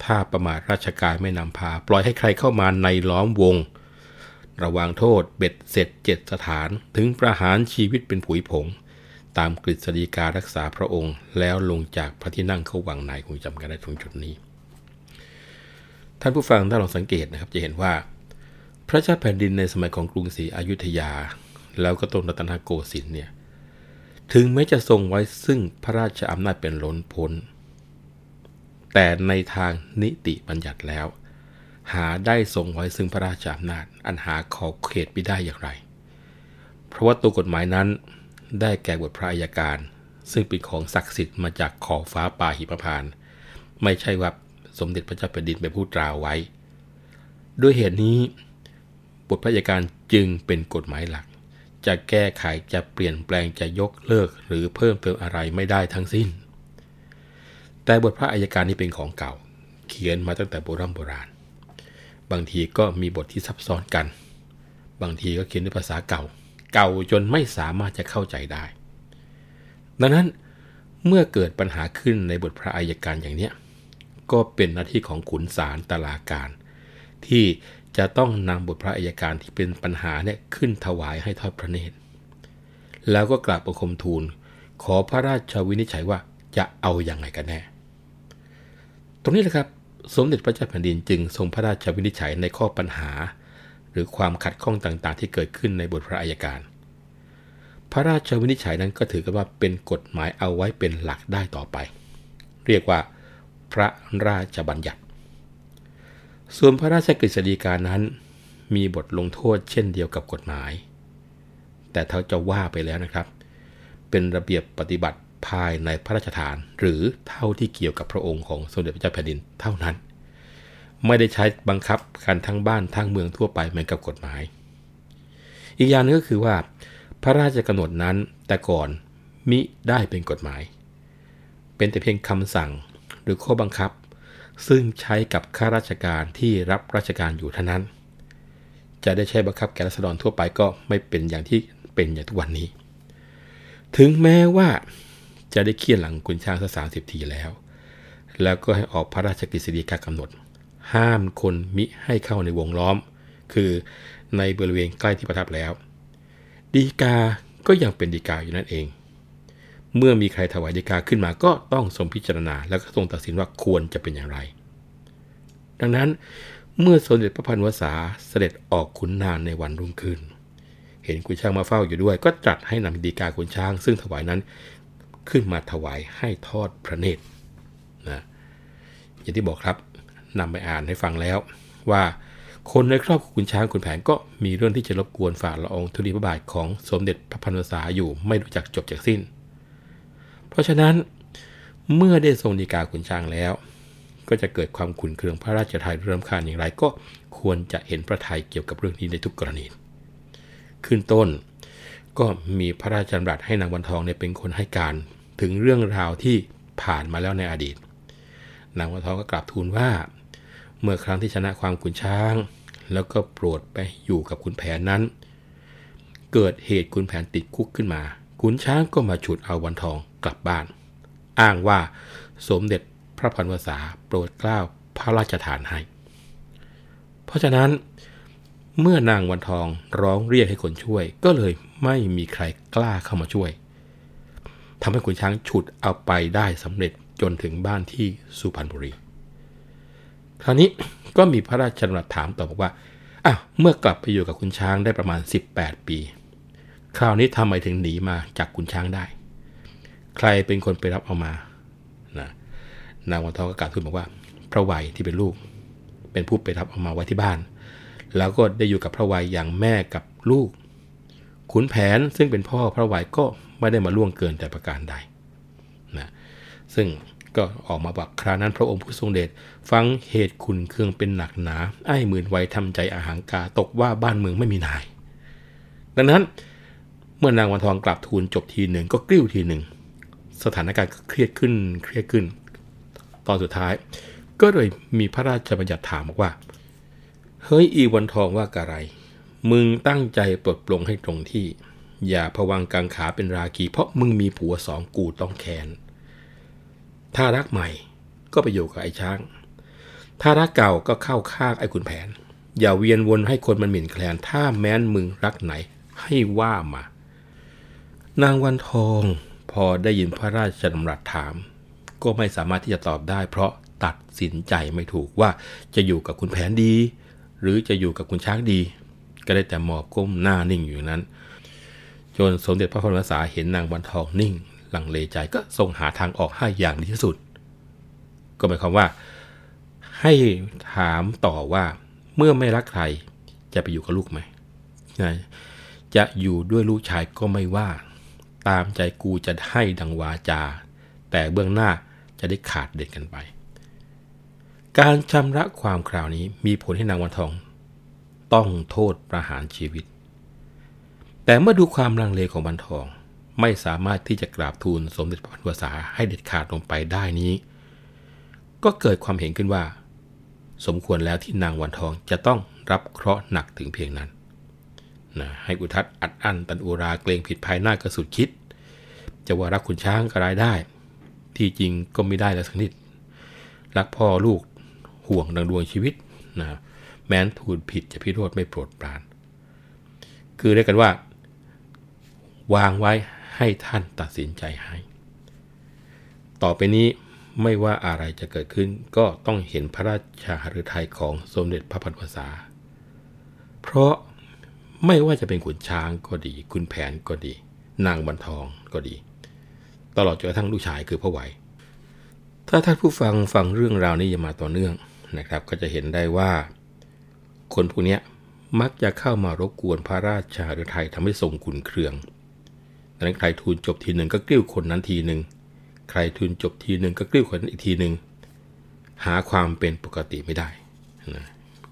ถ้าประมาทราชการไม่นำพา ปล่อยให้ใครเข้ามาในล้อมวง ระวางโทษเบ็ดเสร็จเจ็ดสถานถึงประหารชีวิตเป็นผุยผง ตามกฤษฎีการักษาพระองค์ แล้วลงจากพระที่นั่งเข้าวังในคงจำกันได้ตรงจุดนี้ ท่านผู้ฟังถ้าลองสังเกตนะครับจะเห็นว่า พระเจ้าแผ่นดินในสมัยของกรุงศรีอยุธยา แล้วก็ต้นรัตนโกสินทร์เนี่ยถึงแม้จะทรงไว้ซึ่งพระราชอำนาจเป็นล้นพ้น แต่ในทางนิติบัญญัติแล้ว หาได้ทรงไว้ซึ่งพระราชอำนาจอันหาขอบเขตไม่ได้อย่างไร เพราะว่าตัวกฎหมายนั้นได้แก่บทพระอัยการ ซึ่งเป็นของศักดิ์สิทธิ์มาจากขอบฟ้าป่าหิมพาน ไม่ใช่ว่าสมเด็จพระเจ้าแผ่นดินไปพูดตราไว้ ด้วยเหตุนี้บทพระยาการจึงเป็นกฎหมายหลัก จะแก้ไขจะเปลี่ยนแปลงจะยกเลิกหรือเพิ่มเติมอะไรไม่ได้ทั้งสิ้น แต่บทพระอัยการนี้เป็นของเก่า เขียนมาตั้งแต่โบราณโบราณ บางทีก็มีบทที่ซับซ้อนกัน บางทีก็เขียนด้วยภาษาเก่า เก่าจนไม่สามารถจะเข้าใจได้ ดังนั้นเมื่อเกิดปัญหาขึ้นในบทพระอัยการอย่างเนี้ยก็เป็นหน้าที่ของขุนศาลตลาการ ที่จะต้องนำบทพระอัยการที่เป็นปัญหาเนี่ยขึ้นถวายให้ทอดพระเนตร แล้วก็กราบประคมทูล ขอพระราชวินิจฉัยว่าจะเอาอย่างไรกันแน่ ตรงนี้นะครับ สมเด็จพระเจ้าแผ่นดินจึงทรงพระราชวินิจฉัยในข้อปัญหา หรือความขัดข้องต่างๆ ที่เกิดขึ้นในบทพระอัยการ พระราชวินิจฉัยนั้นก็ถือกันว่าเป็นกฎหมายเอาไว้เป็นหลักได้ต่อไป เรียกว่า พระราชบัญญัติ ส่วนพระราชกฤษฎีกานั้น มีบทลงโทษเช่นเดียวกับกฎหมาย แต่เท่าจะว่าไปแล้วนะครับ เป็นระเบียบปฏิบัติ ภายในพระราชฐาน หรือเท่าที่เกี่ยวกับพระองค์ของสมเด็จพระเจ้าแผ่นดินเท่านั้น ไม่ได้ใช้บังคับกันทั้งบ้านทั้งเมืองทั่วไปเหมือนกับกฎหมาย อีกอย่างนึงก็คือว่า พระราชกำหนดนั้นแต่ก่อนมิได้เป็นกฎหมาย เป็นแต่เพียงคำสั่งหรือข้อบังคับ ซึ่งใช้กับข้าราชการที่รับราชการอยู่เท่านั้น จะได้ใช้บังคับแก่รัษฎรทั่วไปก็ไม่เป็นอย่างที่เป็นอย่างทุกวันนี้ ถึงแม้ว่า จะได้เคี่ยนหลังกุญช้างสักสามสิบทีแล้ว แล้วก็ให้ออกพระราชกฤษฎีกากำหนด ห้ามคนมิให้เข้าในวงล้อม คือในบริเวณใกล้ที่ประทับแล้ว ดีกาก็ยังเป็นดีกาอยู่นั่นเอง เมื่อมีใครถวายดีกาขึ้นมาก็ต้องทรงพิจารณา แล้วก็ทรงตัดสินว่าควรจะเป็นอย่างไร ดังนั้นเมื่อสมเด็จพระพันวษาเสด็จออกขุนนานในวันรุ่งขึ้น เห็นขุนช้างมาเฝ้าอยู่ด้วย ก็ตรัสให้นำดีกาขุนช้าง ซึ่งถวายนั้น ขึ้นมาถวายให้ทอดพระเนตรนะอย่างที่บอกครับนำไปอ่านให้ฟังแล้ว ว่าคนในครอบครัวขุนช้างขุนแผนก็มีเรื่องที่จะรบกวนฝ่าละองธุลีพระบาทของสมเด็จพระพันวษาอยู่ไม่รู้จักจบจากสิ้น เพราะฉะนั้นเมื่อได้ทรงดีกาขุนช้างแล้ว ก็จะเกิดความขุนเคืองพระราชทายเริ่มคานอย่างไร ก็ควรจะเห็นพระทัยเกี่ยวกับเรื่องนี้ในทุกกรณี ขึ้นต้นก็มีพระราชดำรัสให้นางวันทองเนี่ยเป็นคนให้การ ถึงเรื่องราวที่ผ่านมาแล้วในอดีต นางวันทองก็กราบทูลว่า เมื่อครั้งที่ชนะความขุนช้าง แล้วก็โปรดไปอยู่กับขุนแผนนั้น เกิดเหตุขุนแผนติดคุกขึ้นมาขุนช้างก็มาฉุดเอาวันทองกลับบ้าน อ้างว่าสมเด็จพระพันวษาโปรดเกล้าพระราชทานให้ เพราะฉะนั้นเมื่อนางวันทองร้องเรียกให้คนช่วย ก็เลยไม่มีใครกล้าเข้ามาช่วย ทำให้ขุนช้างฉุดเอาไปได้สำเร็จจนถึงบ้านที่สุพรรณบุรี คราวนี้ก็มีพระราชดำรัสถามต่อบอกว่าอ้าวเมื่อกลับไปอยู่กับคุณช้างได้ประมาณ 18 ปี คราวนี้ทำไมถึงหนีมาจากคุณช้างได้ ใครเป็นคนไปรับเอามานะนางวันทองก็กล่าวทูลบอกว่า พระวัยที่เป็นลูก เป็นผู้ไปรับเอามาไว้ที่บ้าน แล้วก็ได้อยู่กับพระวัยอย่างแม่กับลูกขุนแผนซึ่งเป็นพ่อพระวัยก็ ไม่ได้มาล่วงเกินแต่ประการใดนะซึ่งก็ออกมาบอกครานั้นพระองค์ผู้ทรงเดชฟังเหตุคุณเครื่องเป็นหนักหนา ไอ้หมื่นไวทำใจอาหางกาตกว่าบ้านเมืองไม่มีนาย ดังนั้นเมื่อนางวันทองกลับทูลจบทีหนึ่งก็กลิ้วทีหนึ่ง สถานการณ์ก็เครียดขึ้นเครียดขึ้น ตอนสุดท้าย ก็เลยมีพระราชบัญญัติถามบอกว่า เฮ้ยอีวันทองว่ากะไร มึงตั้งใจปลดปลงให้ตรงที่ อย่าผวังกังขาเป็นราคี เพราะมึงมีผัวสองกูต้องแคนถ้ารักใหม่ก็ไปอยู่กับไอ้ช้าง ถ้ารักเก่าก็เข้าข้างไอ้ขุนแผน อย่าเวียนวนให้คนมันหมิ่นแคลน ถ้าแม้นมึงรักไหนให้ว่ามา นางวันทองพอได้ยินพระราชดำรัสถาม ก็ไม่สามารถที่จะตอบได้ เพราะตัดสินใจไม่ถูกว่าจะอยู่กับคุณแผนดี หรือจะอยู่กับคุณช้างดี ก็ได้แต่หมอบก้มหน้านิ่งอยู่นั้น จนสมเด็จพระพุทธศาเห็นนางวันทองนิ่ง หลังเลใจก็ทรงหาทางออกให้อย่างดีที่สุด ก็หมายความว่า ให้ถามต่อว่าเมื่อไม่รักใครจะไปอยู่กับลูกไหมนะจะอยู่ด้วยลูกชายก็ไม่ว่า ตามใจกูจะให้ดังวาจา แต่เบื้องหน้าจะได้ขาดเด็ดกันไป การชำระความคราวนี้มีผลให้นางวันทอง ต้องโทษประหารชีวิต แต่เมื่อดูความลังเลของบันทอง ไม่สามารถที่จะกราบทูลสมเด็จพระพันวษาให้เด็ดขาดลงไปได้นี้ ก็เกิดความเห็นขึ้นว่า สมควรแล้วที่นางวันทองจะต้องรับเคราะห์หนักถึงเพียงนั้นนะให้อุทัศอัดอั้นตันอุราเกรงผิดภายหน้ากระสุดคิด จะว่ารักคุณช้างก็รายได้ ที่จริงก็ไม่ได้แล้วสักนิด รักพ่อลูกห่วงดังดวงชีวิตนะแม้นทูลผิดจะพิโรธไม่โปรดปราน คือเรียกกันว่า วางไว้ให้ท่านตัดสินใจให้ ต่อไปนี้ไม่ว่าอะไรจะเกิดขึ้นก็ต้องเห็นพระราชาฤทัยของสมเด็จพระพันวษา เพราะไม่ว่าจะเป็นขุนช้างก็ดีคุณแผนก็ดี นางบรรทองก็ดี ตลอดจนกระทั่งลูกชายคือพระไหว ถ้าท่านผู้ฟังฟังเรื่องราวนี้มาต่อเนื่องนะครับ ก็จะเห็นได้ว่า คนพวกนี้มักจะเข้ามารบกวนพระราชาฤทัยทำให้ทรงขุนเคือง ดังนั้นใครทูลจบทีหนึ่งก็กลิ้วคนนั้นทีหนึ่งใครทูลจบทีหนึ่งก็กลิ้วคนนั้นอีกทีหนึ่งหาความเป็นปกติไม่ได้นะ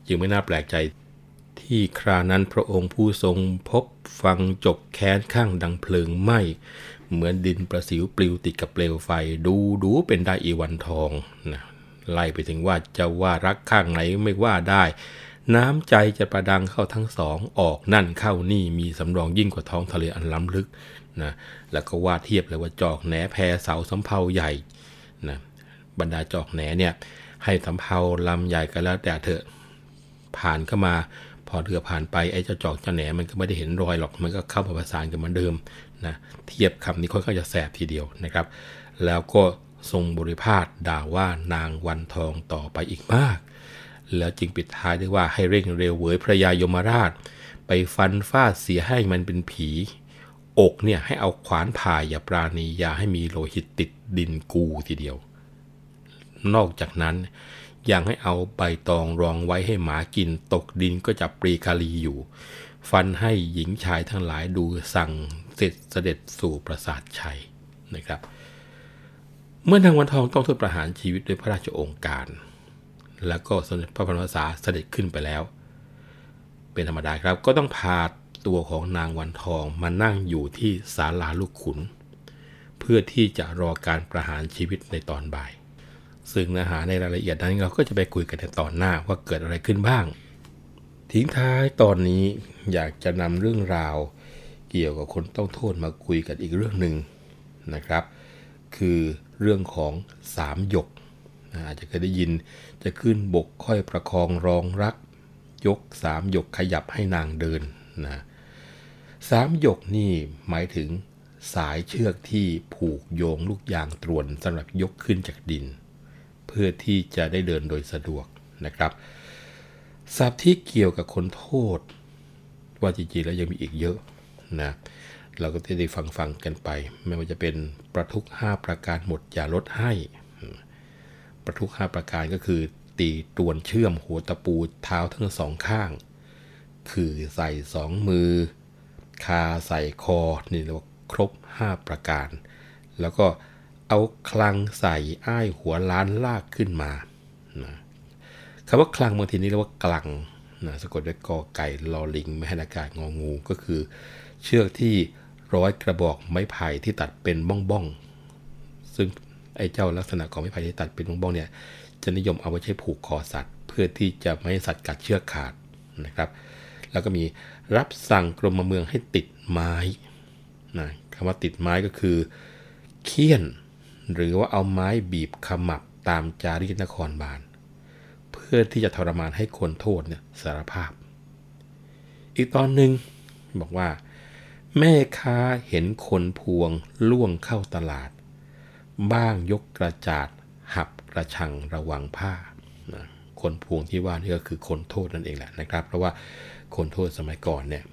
จึงไม่น่าแปลกใจที่ครานั้นพระองค์ผู้ทรงพบฟังจบแค้นข้างดังเพลิงไหม้เหมือนดินประสิวปลิวติดกับเปลวไฟดูดูเป็นได้อีวันทองนะไล่ไปถึงว่าจะว่ารักข้างไหนไม่ว่าได้ น้ำใจจะประดังเข้าทั้งสองออกนั่นเข้านี่มีสำรองยิ่งกว่าท้องทะเลอันล้ำลึก นะแล้วก็วาดเทียบเลยว่าจอกแหนแพเสาสำเภาใหญ่นะบรรดาจอกแหนเนี่ยให้สำเภาลำใหญ่ก็แล้วแต่เถอะผ่านเข้ามาพอเรือผ่านไปไอ้เจ้าจอกเจ้าแหนมันก็ไม่ได้เห็นรอยหรอกมันก็เข้ามาประสานกันเหมือนเดิมนะเทียบคำนี้ค่อนข้างจะแสบทีเดียวนะครับ แล้วก็ทรงบริพาทด่าว่านางวันทองต่อไปอีกมาก แล้วจึงปิดท้ายด้วยว่าให้เร่งเร็วเวยพระยายมราช ไปฟันฟาดเสียให้มันเป็นผี อกเนี่ยให้เอาขวานผ่าอย่าปราณีอย่าให้มีโลหิตติดดินกูทีเดียว นอกจากนั้นยังให้เอาใบตองรองไว้ให้หมากินตกดินก็จะปรีคาลีอยู่ ฟันให้หญิงชายทั้งหลายดูสั่งเสร็จเสด็จสู่ปราสาทชัยนะครับ เมื่อนางวันทองต้องทษประหารชีวิตด้วยพระราชโองการ แล้วก็สมเด็จพระพันวษาเสด็จขึ้นไปแล้ว เป็นธรรมดาครับก็ต้องพา ตัวของนางวันทองมานั่งอยู่ที่ศาลาลูกขุน เพื่อที่จะรอการประหารชีวิตในตอนบ่าย ซึ่งเนื้อหาในรายละเอียดนั้นเราก็จะไปคุยกันในตอนหน้าว่าเกิดอะไรขึ้นบ้าง ทิ้งท้ายตอนนี้อยากจะนำเรื่องราว เกี่ยวกับคนต้องโทษมาคุยกันอีกเรื่องหนึ่งนะครับ คือเรื่องของสามหยกอาจจะเคยได้ยินจะขึ้นบกค่อยประคองรองรัก ยกสามหยกขยับให้นางเดินนะ สามหยกนี่หมายถึงสายเชือกที่ผูกโยงลูกยางตรวนสำหรับยกขึ้นจากดิน เพื่อที่จะได้เดินโดยสะดวกนะครับศัพท์ที่เกี่ยวกับคนโทษ ว่าจริงๆแล้วยังมีอีกเยอะนะเราก็จะได้ฟังฟังกันไป ไม่ว่าจะเป็นประทุก5ประการหมดอย่าลดให้ ประทุก5ประการก็คือ ตีตรวนเชื่อมหัวตะปูเท้าทั้งสองข้าง คือใส่สองมือ คาใส่คอนี่เรียกว่าครบ 5 ประการ แล้วก็เอาคลังใส่อ้ายหัวล้านลากขึ้นมานะคำว่าคลังบางทีนี้เรียกว่ากลังนะสะกดด้วยกอไก่ลอลิงไม่ให้อากาศงองูก็คือ เชือกที่ร้อยกระบอกไม้ไผ่ที่ตัดเป็นบ้องบ้องซึ่งไอ้เจ้าลักษณะของไม้ไผ่ที่ตัดเป็นบ้องบ้องเนี่ยจะนิยมเอาไว้ใช้ผูกคอสัตว์ เพื่อที่จะไม่ให้สัตว์กัดเชือกขาดนะครับ แล้วก็มีรับสั่งกรมเมืองให้ติดไม้นะคำว่าติดไม้ก็คือ เคี่ยน หรือว่าเอาไม้บีบขมับตามจารีตนครบาล เพื่อที่จะทรมานให้คนโทษเนี่ยสารภาพ อีกตอนหนึ่งบอกว่า แม่ค้าเห็นคนพวงล่วงเข้าตลาด บ้างยกกระจาด หับกระชังระวังผ้านะคนพวงที่ว่านี่ก็คือคนโทษนั่นเองแหละนะครับ เพราะว่า คนโทษสมัยก่อนเนี่ย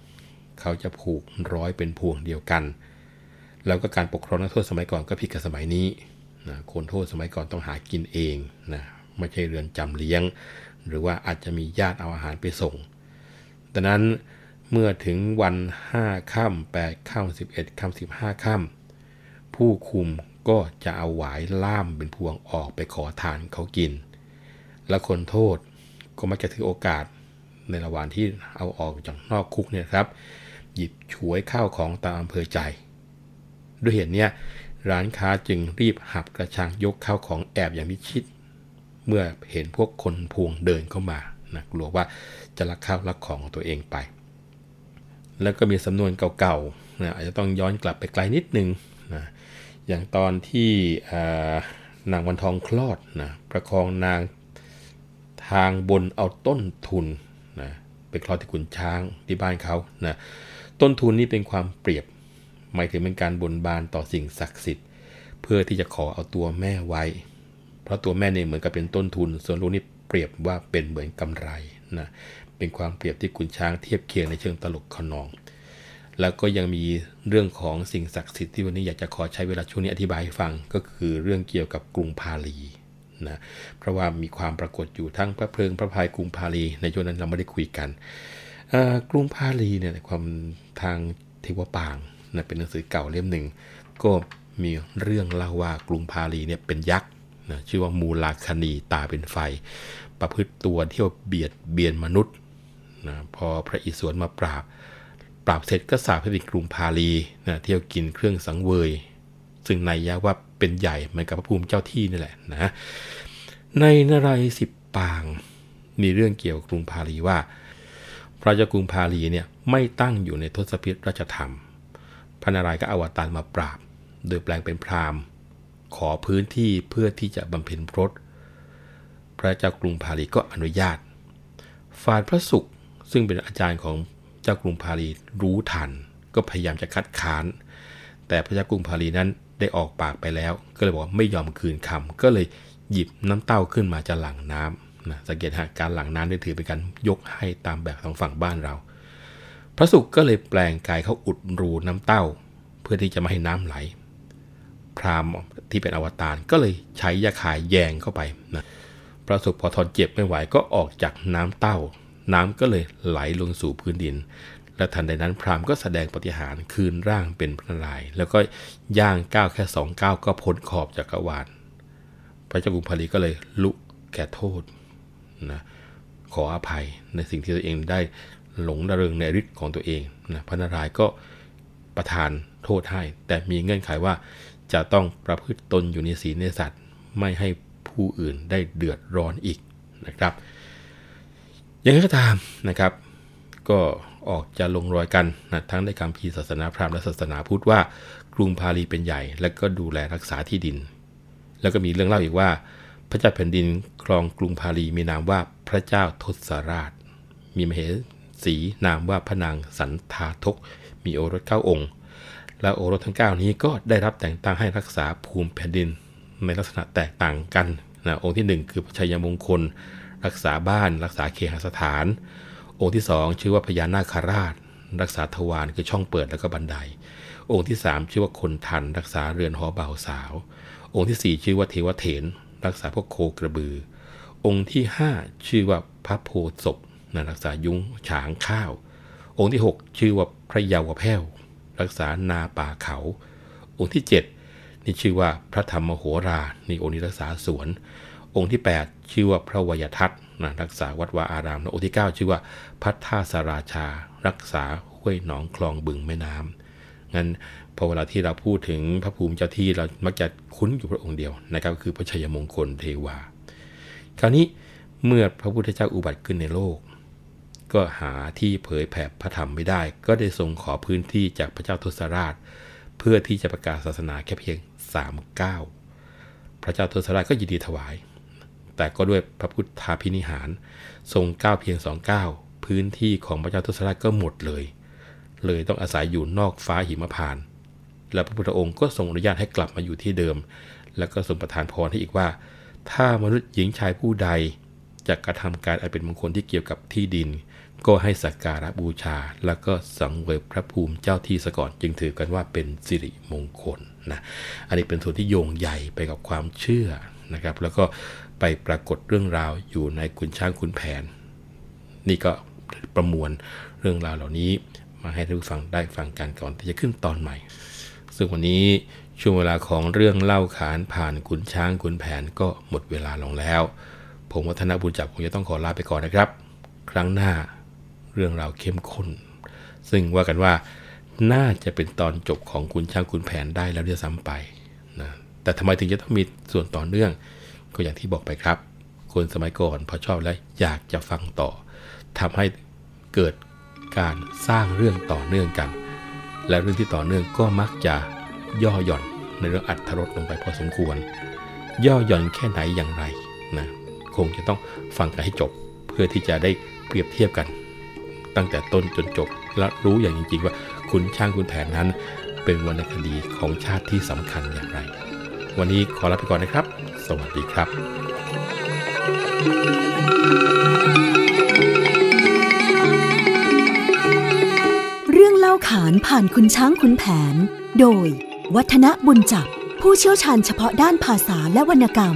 เขาจะผูกร้อยเป็นพวงเดียวกัน แล้วก็การปกครองนักโทษสมัยก่อนก็ผิดกับสมัยนี้นะคนโทษสมัยก่อนต้องหากินเองนะไม่ใช่เรือนจำเลี้ยง หรือว่าอาจจะมีญาติเอาอาหารไปส่งดังนั้นเมื่อถึงวัน 5ค่ำ8ค่ำ11ค่ำ15ค่ำผู้คุมก็จะเอาหวายล่ามเป็นพวงออกไปขอทานเขากิน และคนโทษก็มักจะถือโอกาส ในระหว่างที่เอาออกจากนอกคุกเนี่ยครับ หยิบฉวยข้าวของตามอำเภอใจ ด้วยเหตุนี้ร้านค้าจึงรีบหับกระชังยกข้าวของแอบอย่างมิชิด เมื่อเห็นพวกคนพวงเดินเข้ามานะกลัวว่าจะลักข้าวลักของของตัวเองไป แล้วก็มีสำนวนเก่าๆนะอาจจะต้องย้อนกลับไปไกลนิดนึงนะอย่างตอนที่นางวันทองคลอดนะประคองนางทางบนเอาต้นทุน ไปคลอดที่ขุนช้างที่บ้านเขานะต้นทุนนี้เป็นความเปรียบ หมายถึงเป็นการบนบานต่อสิ่งศักดิ์สิทธิ์ เพื่อที่จะขอเอาตัวแม่ไว้ เพราะตัวแม่เนี่ยเหมือนกับเป็นต้นทุน ส่วนลูกนี่เปรียบว่าเป็นเหมือนกำไรนะเป็นความเปรียบที่ขุนช้างเทียบเคียงในเชิงตลกขนอง แล้วก็ยังมีเรื่องของสิ่งศักดิ์สิทธิ์ที่วันนี้อยากจะขอใช้เวลาช่วงนี้อธิบายให้ฟังก็คือเรื่องเกี่ยวกับกรุงพาลี นะเพราะว่ามีความปรากฏอยู่ทั้งพระเพลิงพระพายกรุงพาลีในช่วงนั้นเราไม่ได้คุยกันกรุงพาลีเนี่ยความทางเทวปางนะเป็นหนังสือเก่าเล่มหนึ่งก็มีเรื่องเล่าว่ากรุงพาลีเนี่ยเป็นยักษ์นะชื่อว่ามูลาคณีตาเป็นไฟ ประพฤติตัวเที่ยวเบียดเบียนมนุษย์นะพอพระอิศวรมาปราบ ปราบเสร็จก็สาบให้เป็นกรุงพาลีนะเที่ยวกินเครื่องสังเวย ซึ่งในยะว่าเป็นใหญ่เหมือนกับพระภูมิเจ้าที่นี่แหละนะในนารายสิบปางมีเรื่องเกี่ยวกับกรุงพาลีว่า พระเจ้ากรุงพาลีเนี่ยไม่ตั้งอยู่ในทศพิธราชธรรม พระนารายณ์ก็อวตารมาปราบ โดยแปลงเป็นพราหมณ์ ขอพื้นที่เพื่อที่จะบำเพ็ญพรตพระเจ้ากรุงพาลีก็อนุญาตฝ่ายพระสุขซึ่งเป็นอาจารย์ของเจ้ากรุงพาลีรู้ทัน ก็พยายามจะคัดค้าน แต่พระเจ้ากรุงพาลีนั้น ได้ออกปากไปแล้ว ก็เลยบอกว่าไม่ยอมคืนคำก็เลยหยิบน้ำเต้าขึ้นมาจะหลั่งน้ำนะสังเกตหาการหลั่งน้ำได้ถือเป็นการยกให้ตามแบบของฝั่งบ้านเรา พระสุขก็เลยแปลงกายเขาอุดรูน้ำเต้า เพื่อที่จะไม่ให้น้ำไหล พราหมณ์ที่เป็นอวตารก็เลยใช้ยาขายแยงเข้าไปนะพระสุขพอทนเจ็บไม่ไหวก็ออกจากน้ำเต้า น้ำก็เลยไหลลงสู่พื้นดิน และทันใดนั้นพราหมณ์ก็แสดงปฏิหารคืนร่างเป็นพระนารายณ์แล้วก็ย่างก้าวแค่สองก้าวก็พ้นขอบจักรวาลพระเจ้ากรุงพาลีก็เลยลุแก่โทษนะขออภัยในสิ่งที่ตัวเองได้หลงระเริงในฤทธิ์ของตัวเองนะพระนารายณ์ก็ประทานโทษให้ แต่มีเงื่อนไขว่าจะต้องประพฤติตนอยู่ในศีลในสัตว์ ไม่ให้ผู้อื่นได้เดือดร้อนอีกนะครับ อย่างไรก็ตามนะครับ ก็ ออกจะลงรอยกันนะทั้งในคำพีศาสนาพราหมณ์และศาสนาพุทธว่ากรุงพาลีเป็นใหญ่ และก็ดูแลรักษาที่ดิน แล้วก็มีเรื่องเล่าอีกว่า พระเจ้าแผ่นดินครองกรุงพาลีมีนามว่าพระเจ้าทศราช มีมเหสีนามว่าพระนางสันทาทก มีโอรสเก้าองค์ และโอรสทั้ง 9 นี้ก็ได้รับแต่งตั้งให้รักษาภูมิแผ่นดินในลักษณะแตกต่างกันนะองค์ที่ 1 คือพระชัยมงคล รักษาบ้าน รักษาเคหสถาน องค์ที่ 2 ชื่อว่าพญานาคาราช รักษาทวารคือช่องเปิดแล้วก็บันได องค์ที่ 3 ชื่อว่าคนทัน รักษาเรือนหอเบาสาว องค์ที่ 4 ชื่อว่าเทวเถน รักษาพวกโคกระบือ องค์ที่ 5 ชื่อว่าพระโพศพนะรักษายุ้งฉางข้าว องค์ที่ 6 ชื่อว่าพระเยาวแพ้ว รักษานาป่าเขา องค์ที่ 7 นี่ชื่อว่าพระธรรมโหรา นี่องค์นี้รักษาสวน องค์ที่ 8 ชื่อว่าพระวยทัตนะรักษาวัดวาอารามและองค์ที่ 9 ชื่อว่าพัทธาสราชา รักษาห้วยหนองคลองบึงแม่น้ำงั้นพอเวลาที่เราพูดถึงพระภูมิเจ้าที่เรามักจะคุ้นอยู่พระองค์เดียวนะครับคือพระชัยมงคลเทวา คราวนี้เมื่อพระพุทธเจ้าอุบัติขึ้นในโลก ก็หาที่เผยแผ่พระธรรมไม่ได้ ก็ได้ทรงขอพื้นที่จากพระเจ้าทศราช เพื่อที่จะประกาศศาสนาแค่เพียง3ก้าพระเจ้าทศราชก็ยินดีถวาย แต่ก็ด้วยพระพุทธาพินิหาร ทรงก้าวเพียงสองก้าวพื้นที่ของพระเจ้าทศราชก็หมดเลย เลยต้องอาศัยอยู่นอกฟ้าหิมพานต์และพระพุทธองค์ก็ทรงอนุญาตให้กลับมาอยู่ที่เดิม แล้วก็ทรงประทานพรให้อีกว่า ถ้ามนุษย์หญิงชายผู้ใดจะกระทำการอันเป็นมงคลที่เกี่ยวกับที่ดิน ก็ให้สักการะบูชา แล้วก็สังเวยพระภูมิเจ้าที่สก่อนจึงถือกันว่าเป็นสิริมงคลนะอันนี้เป็นส่วนที่โยงใหญ่ไปกับความเชื่อนะครับ แล้วก็ ไปปรากฏเรื่องราวอยู่ในคุณช้างคุณแผน นี่ก็ประมวลเรื่องราวเหล่านี้มาให้ท่านผู้ฟังได้ฟังกันก่อนที่จะขึ้นตอนใหม่ ซึ่งวันนี้ช่วงเวลาของเรื่องเล่าขานผ่านขุนช้างขุนแผนก็หมดเวลาลงแล้ว ผมวัฒนบุญจับคงจะต้องขอลาไปก่อนนะครับ ครั้งหน้าเรื่องราวเข้มข้น ซึ่งว่ากันว่าน่าจะเป็นตอนจบของขุนช้างขุนแผนได้แล้วจะซ้ำไปนะแต่ทำไมถึงจะต้องมีส่วนต่อเนื่อง ก็อย่างที่บอกไปครับ คนสมัยก่อนพอชอบแล้วอยากจะฟังต่อทำให้เกิดการสร้างเรื่องต่อเนื่องกัน และเรื่องที่ต่อเนื่องก็มักจะย่อหย่อนในเรื่องอัตรสลงไปพอสมควร ย่อหย่อนแค่ไหนอย่างไรนะคงจะต้องฟังกันให้จบ เพื่อที่จะได้เปรียบเทียบกัน ตั้งแต่ต้นจนจบ และรู้อย่างจริง ๆ ว่าคุณช่างคุณแผนนั้น เป็นวรรณคดีของชาติที่สำคัญอย่างไร วันนี้ขอลาไปก่อนนะครับ สวัสดีครับ เรื่องเล่าขานผ่านคุณช้างคุณแผน โดย วัฒนบุญจับผู้เชี่ยวชาญเฉพาะด้านภาษาและวรรณกรรม